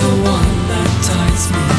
the one that ties me.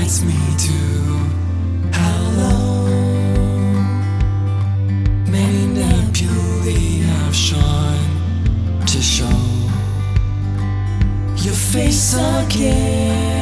Reminds me to how low many nebulae have shone to show your face again.